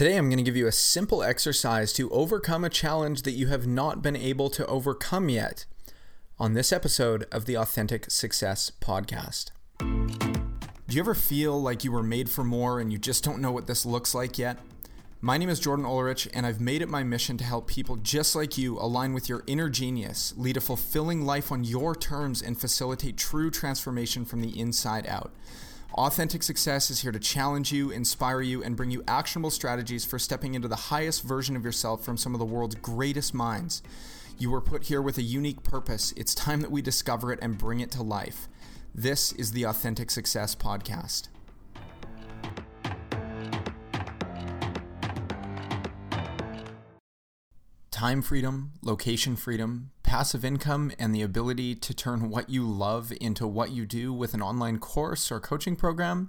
Today, I'm going to give you a simple exercise to overcome a challenge that you have not been able to overcome yet on this episode of the Authentic Success Podcast. Do you ever feel like you were made for more and you just don't know what this looks like yet? My name is Jordan Ulrich, and I've made it my mission to help people just like you align with your inner genius, lead a fulfilling life on your terms, and facilitate true transformation from the inside out. Authentic Success is here to challenge you, inspire you, and bring you actionable strategies for stepping into the highest version of yourself from some of the world's greatest minds. You were put here with a unique purpose. It's time that we discover it and bring it to life. This is the Authentic Success Podcast. Time freedom, location freedom, passive income and the ability to turn what you love into what you do with an online course or coaching program,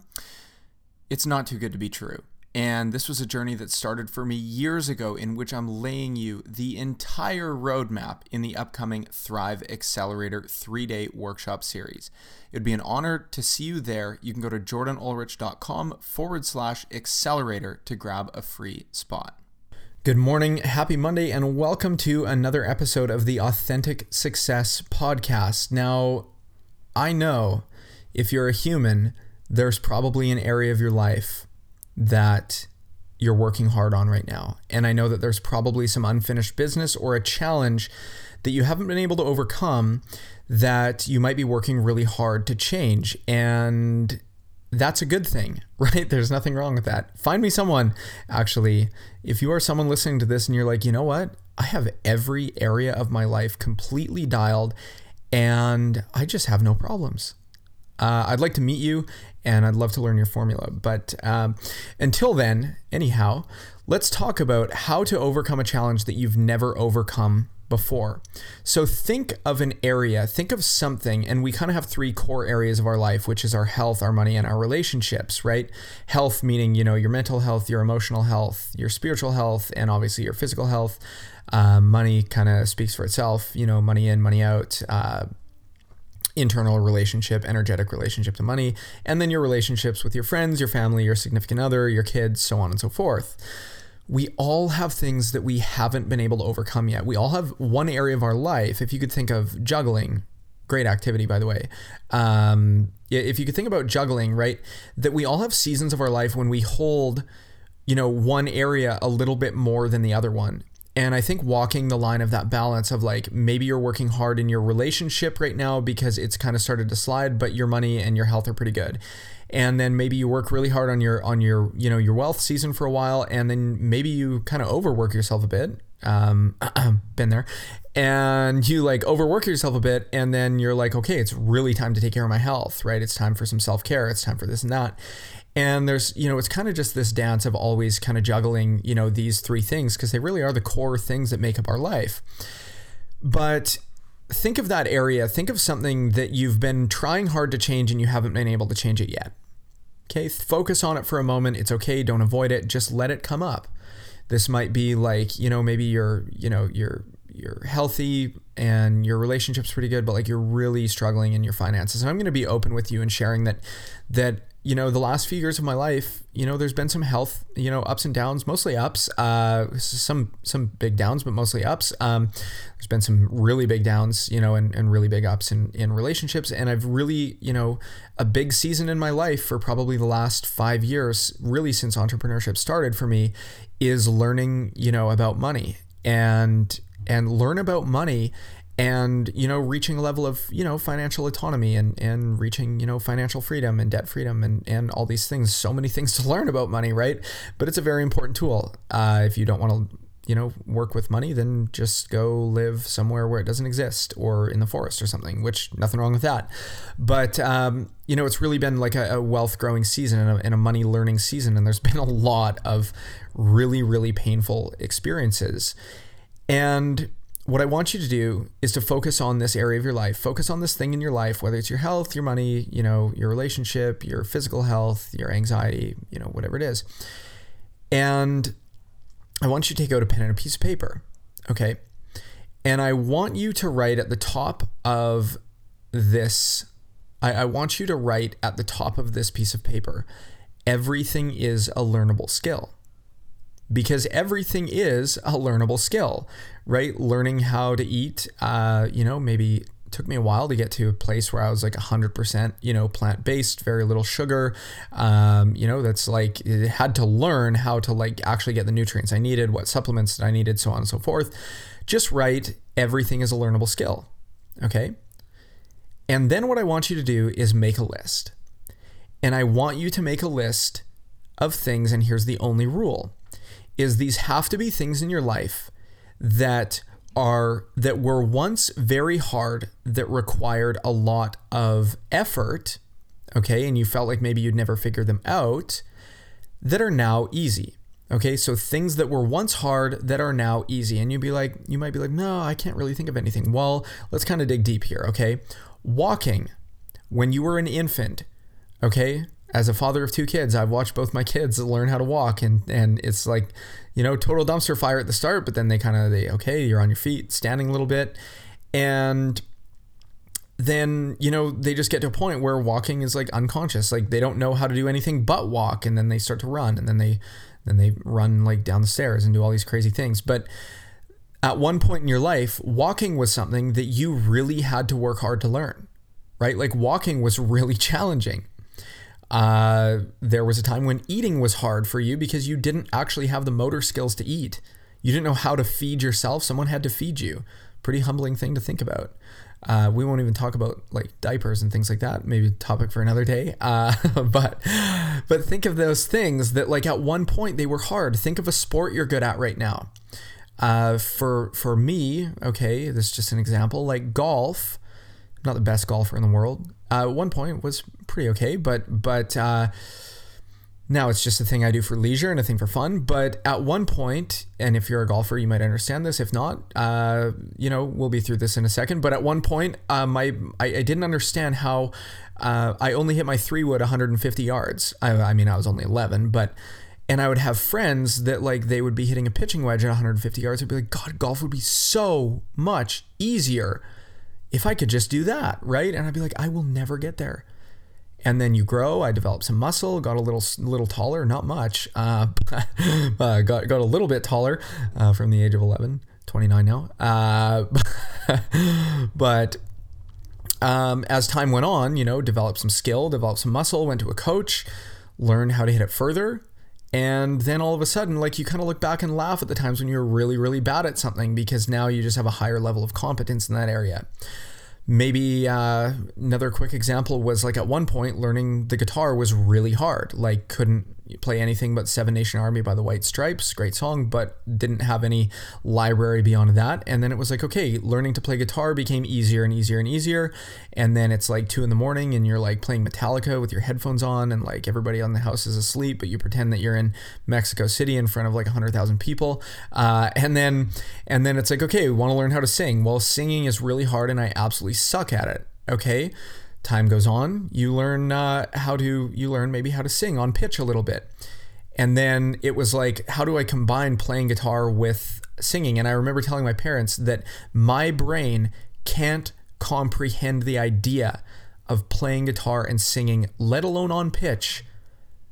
it's not too good to be true. And this was a journey that started for me years ago, in which I'm laying you the entire roadmap in the upcoming Thrive Accelerator three day workshop series. It'd be an honor to see you there. You can go to jordanulrich.com forward slash accelerator to grab a free spot. Good morning, happy Monday, and welcome to another episode of the Authentic Success Podcast. Now, I know if you're a human, there's probably an area of your life that you're working hard on right now. And I know that there's probably some unfinished business or a challenge that you haven't been able to overcome that you might be working really hard to change. And that's a good thing, right? There's nothing wrong with that. Find me someone, actually, if you are someone listening to this and you're like, you know what? I have every area of my life completely dialed and I just have no problems. Uh, I'd like to meet you and I'd love to learn your formula. But um, until then, anyhow, let's talk about how to overcome a challenge that you've never overcome before. So think of an area, think of something, and we kind of have three core areas of our life, which is our health, our money, and our relationships, right? Health meaning, you know, your mental health, your emotional health, your spiritual health, and obviously your physical health. Um, money kind of speaks for itself, you know, money in, money out. Uh, internal relationship, energetic relationship to money, and then your relationships with your friends, your family, your significant other, your kids, so on and so forth we all have things that we haven't been able to overcome yet. We all have one area of our life. If you could think of juggling, great activity, by the way. Um, if you could think about juggling, right, that we all have seasons of our life when we hold, you know, one area a little bit more than the other one. And I think walking the line of that balance of like maybe you're working hard in your relationship right now because it's kind of started to slide, but your money and your health are pretty good and then maybe you work really hard on your on your you know your wealth season for a while and then maybe you kind of overwork yourself a bit um, been there and you like overwork yourself a bit and then you're like okay it's really time to take care of my health right? It's time for some self-care it's time for this and that and there's you know it's kind of just this dance of always kind of juggling you know these three things because they really are the core things that make up our life. But think of that area think of something that you've been trying hard to change and you haven't been able to change it yet Okay, focus on it for a moment. It's okay. Don't avoid it. Just let it come up. This might be like, you know, maybe you're, you know, you're you're healthy and your relationship's pretty good, but like you're really struggling in your finances. And I'm going to be open with you and sharing that that you know the last few years of my life, you know, there's been some health, you know, ups and downs, mostly ups. Uh, some some big downs, but mostly ups. Um, there's been some really big downs, you know, and, and really big ups in in relationships. And I've really, you know, a big season in my life for probably the last five years, really since entrepreneurship started for me, is learning, you know, about money and and learn about money and you know reaching a level of you know financial autonomy and and reaching you know financial freedom and debt freedom and and all these things. So many things to learn about money right? But it's a very important tool. Uh, if you don't want to you know work with money then just go live somewhere where it doesn't exist or in the forest or something which nothing wrong with that. But um, you know it's really been like a, a wealth growing season and a, and a money learning season and there's been a lot of really really painful experiences. And what I want you to do is to focus on this area of your life. Focus on this thing in your life, whether it's your health, your money, you know, your relationship, your physical health, your anxiety, you know, whatever it is. And I want you to take out a pen and a piece of paper. Okay. And I want you to write at the top of this, I, I want you to write at the top of this piece of paper everything is a learnable skill because everything is a learnable skill, right? Learning how to eat, uh, you know, maybe took me a while to get to a place where I was like 100%, you know, plant based, very little sugar. Um, you know, that's like, it had to learn how to like actually get the nutrients I needed, what supplements that I needed, so on and so forth. Just right. Everything is a learnable skill. Okay. And then what I want you to do is make a list. And I want you to make a list of things. And here's the only rule is these have to be things in your life that are that were once very hard that required a lot of effort okay? And you felt like maybe you'd never figure them out that are now easy okay? So things that were once hard that are now easy. And you'd be like you might be like no i can't really think of anything. Well let's kind of dig deep here okay? Walking. When you were an infant okay as a father of two kids, I've watched both my kids learn how to walk, and and it's like, you know, total dumpster fire at the start, but then they kind of they okay, you're on your feet, standing a little bit, and then you know they just get to a point where walking is like unconscious, like they don't know how to do anything but walk, and then they start to run, and then they then they run like down the stairs and do all these crazy things, but at one point in your life, walking was something that you really had to work hard to learn, right? Like walking was really challenging uh, there was a time when eating was hard for you because you didn't actually have the motor skills to eat. You didn't know how to feed yourself. Someone had to feed you. Pretty humbling thing to think about. Uh, we won't even talk about like diapers and things like that. Maybe topic for another day. Uh, but but think of those things that like at one point they were hard. Think of a sport you're good at right now. Uh, for for me, okay, this is just an example. Like golf, not the best golfer in the world. Uh, at one point was pretty okay, but but uh, now it's just a thing I do for leisure and a thing for fun. But at one point, and if you're a golfer, you might understand this. If not, uh, you know, we'll be through this in a second. But at one point, uh, my I, I, didn't understand how uh, I only hit my three wood 150 yards. I, I mean, I was only 11, but and I would have friends that like they would be hitting a pitching wedge at 150 yards. I'd be like, God, golf would be so much easier if I could just do that, right? And I'd be like, I will never get there. And then you grow. I developed some muscle, got a little little taller, not much, uh, got got a little bit taller uh, from the age of 11, 29 now. Uh, but um, as time went on, you know, developed some skill, developed some muscle, went to a coach, learned how to hit it further. And then all of a sudden, like you kind of look back and laugh at the times when you were really, really bad at something because now you just have a higher level of competence in that area. Maybe uh, another quick example was like at one point, learning the guitar was really hard. Like, couldn't play anything but Seven Nation Army by the White Stripes, great song, but didn't have any library beyond that. And then it was like, okay, learning to play guitar became easier and easier and easier. And then it's like two in the morning and you're like playing Metallica with your headphones on and like everybody on the house is asleep, but you pretend that you're in Mexico City in front of like 100,000 people. Uh, and then, and then it's like, okay, we want to learn how to sing. Well, singing is really hard and I absolutely suck at it. Okay time goes on, you learn uh, how to you learn maybe how to sing on pitch a little bit. And then it was like, how do I combine playing guitar with singing? And I remember telling my parents that my brain can't comprehend the idea of playing guitar and singing, let alone on pitch,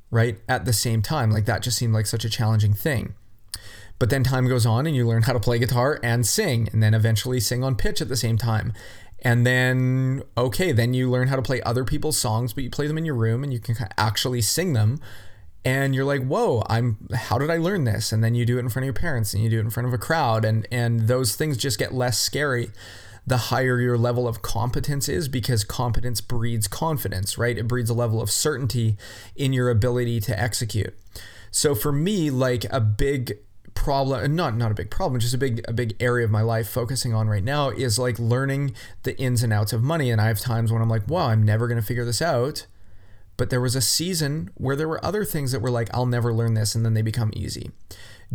right? At the same time. Like that just seemed like such a challenging thing. But then time goes on and you learn how to play guitar and sing, and then eventually sing on pitch at the same time. And then, okay, then you learn how to play other people's songs, but you play them in your room and you can actually sing them. And you're like, whoa, I'm how did I learn this? And then you do it in front of your parents and you do it in front of a crowd. And and those things just get less scary the higher your level of competence is because competence breeds confidence, right? It breeds a level of certainty in your ability to execute. So for me, like a big problem not not a big problem just a big a big area of my life focusing on right now is like learning the ins and outs of money. And i have times when i'm like wow i'm never going to figure this out. But there was a season where there were other things that were like i'll never learn this and then they become easy.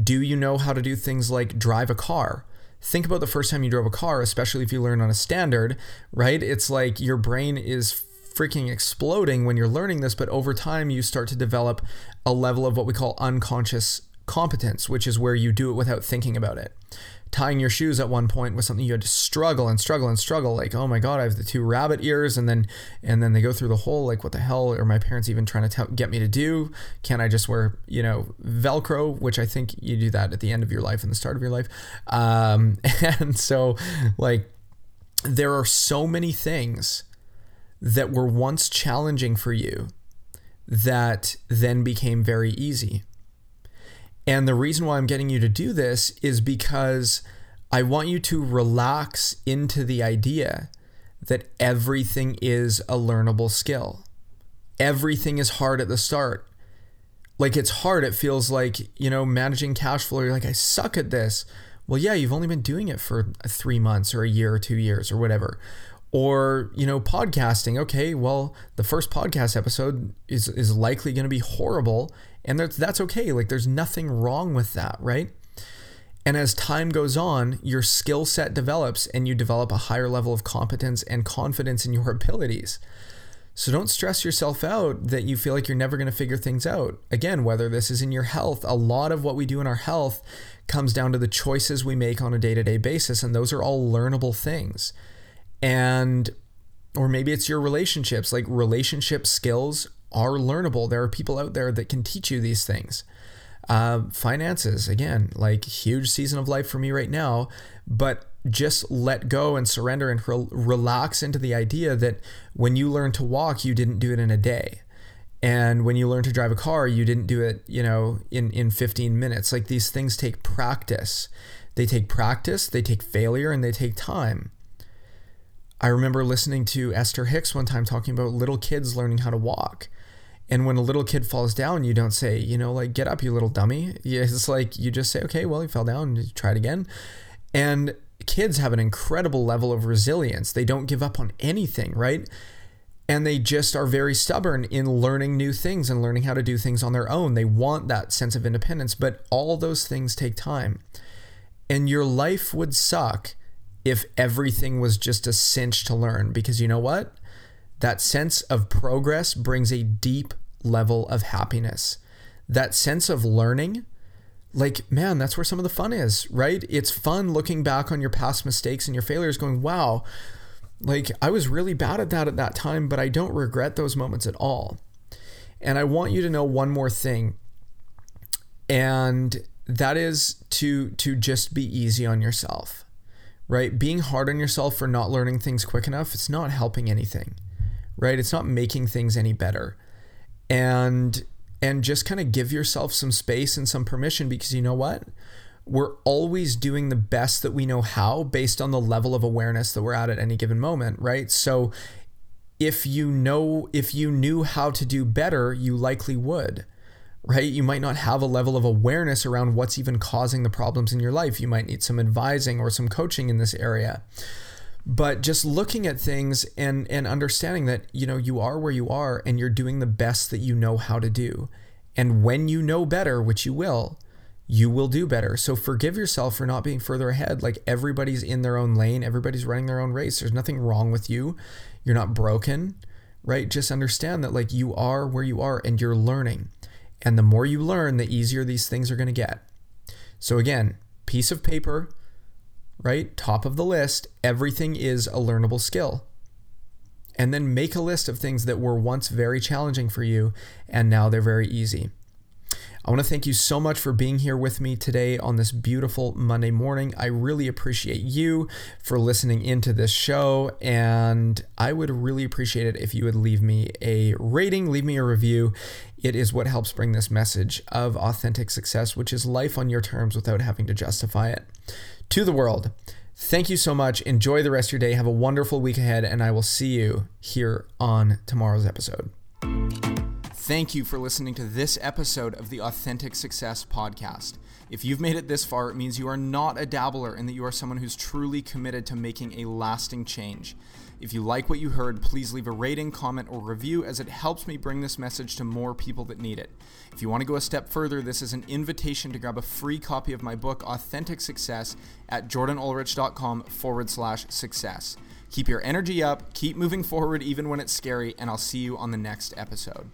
Do you know how to do things like drive a car? Think about the first time you drove a car especially if you learn on a standard right? It's like your brain is freaking exploding when you're learning this but over time you start to develop a level of what we call unconscious competence, which is where you do it without thinking about it. Tying your shoes at one point was something you had to struggle and struggle and struggle. Like, oh my god, I have the two rabbit ears, and then and then they go through the hole. Like, what the hell are my parents even trying to get me to do? Can I just wear you know Velcro? Which I think you do that at the end of your life and the start of your life. Um, and so, like, there are so many things that were once challenging for you that then became very easy. And the reason why I'm getting you to do this is because I want you to relax into the idea that everything is a learnable skill. Everything is hard at the start. Like it's hard. It feels like, you know, managing cash flow. You're like, I suck at this. Well, yeah, you've only been doing it for three months or a year or two years or whatever or you know podcasting. Okay well the first podcast episode is is likely going to be horrible and that's that's okay. Like there's nothing wrong with that right? And as time goes on your skill set develops and you develop a higher level of competence and confidence in your abilities. So don't stress yourself out that you feel like you're never going to figure things out. Again whether this is in your health a lot of what we do in our health comes down to the choices we make on a day-to-day basis and those are all learnable things and or maybe it's your relationships. Like relationship skills are learnable. There are people out there that can teach you these things. Uh, finances again like huge season of life for me right now but just let go and surrender and re- relax into the idea that when you learn to walk you didn't do it in a day. And when you learn to drive a car you didn't do it you know in in 15 minutes. Like these things take practice. They take practice they take failure and they take time I remember listening to Esther Hicks one time talking about little kids learning how to walk. And when a little kid falls down, you don't say, you know, like, get up, you little dummy. It's like you just say, okay, well, he fell down, try it again. And kids have an incredible level of resilience. They don't give up on anything, right? And they just are very stubborn in learning new things and learning how to do things on their own. They want that sense of independence, but all those things take time. And your life would suck if everything was just a cinch to learn because you know what? That sense of progress brings a deep level of happiness. That sense of learning, like, man, that's where some of the fun is, right? It's fun looking back on your past mistakes and your failures, going, wow, like I was really bad at that at that time, but I don't regret those moments at all. And I want you to know one more thing. And that is to to just be easy on yourself right? Being hard on yourself for not learning things quick enough, it's not helping anything, right? It's not making things any better. And and just kind of give yourself some space and some permission because you know what? We're always doing the best that we know how based on the level of awareness that we're at at any given moment, right? So if you know if you knew how to do better, you likely would right? You might not have a level of awareness around what's even causing the problems in your life. You might need some advising or some coaching in this area. But just looking at things and and understanding that, you know, you are where you are and you're doing the best that you know how to do. And when you know better, which you will, you will do better. So forgive yourself for not being further ahead. Like everybody's in their own lane, everybody's running their own race. There's nothing wrong with you. You're not broken, right? Just understand that like you are where you are and you're learning. And the more you learn, the easier these things are going to get. So, again, piece of paper, right? Top of the list, everything is a learnable skill. And then make a list of things that were once very challenging for you and now they're very easy. I want to thank you so much for being here with me today on this beautiful Monday morning. I really appreciate you for listening into this show, and I would really appreciate it if you would leave me a rating, leave me a review. It is what helps bring this message of authentic success, which is life on your terms without having to justify it, to the world. Thank you so much. Enjoy the rest of your day. Have a wonderful week ahead, and I will see you here on tomorrow's episode. Thank you for listening to this episode of the Authentic Success Podcast. If you've made it this far, it means you are not a dabbler and that you are someone who's truly committed to making a lasting change. If you like what you heard, please leave a rating, comment, or review as it helps me bring this message to more people that need it. If you want to go a step further, this is an invitation to grab a free copy of my book, Authentic Success, at jordanulrich.com forward slash success. Keep your energy up, keep moving forward even when it's scary, and I'll see you on the next episode.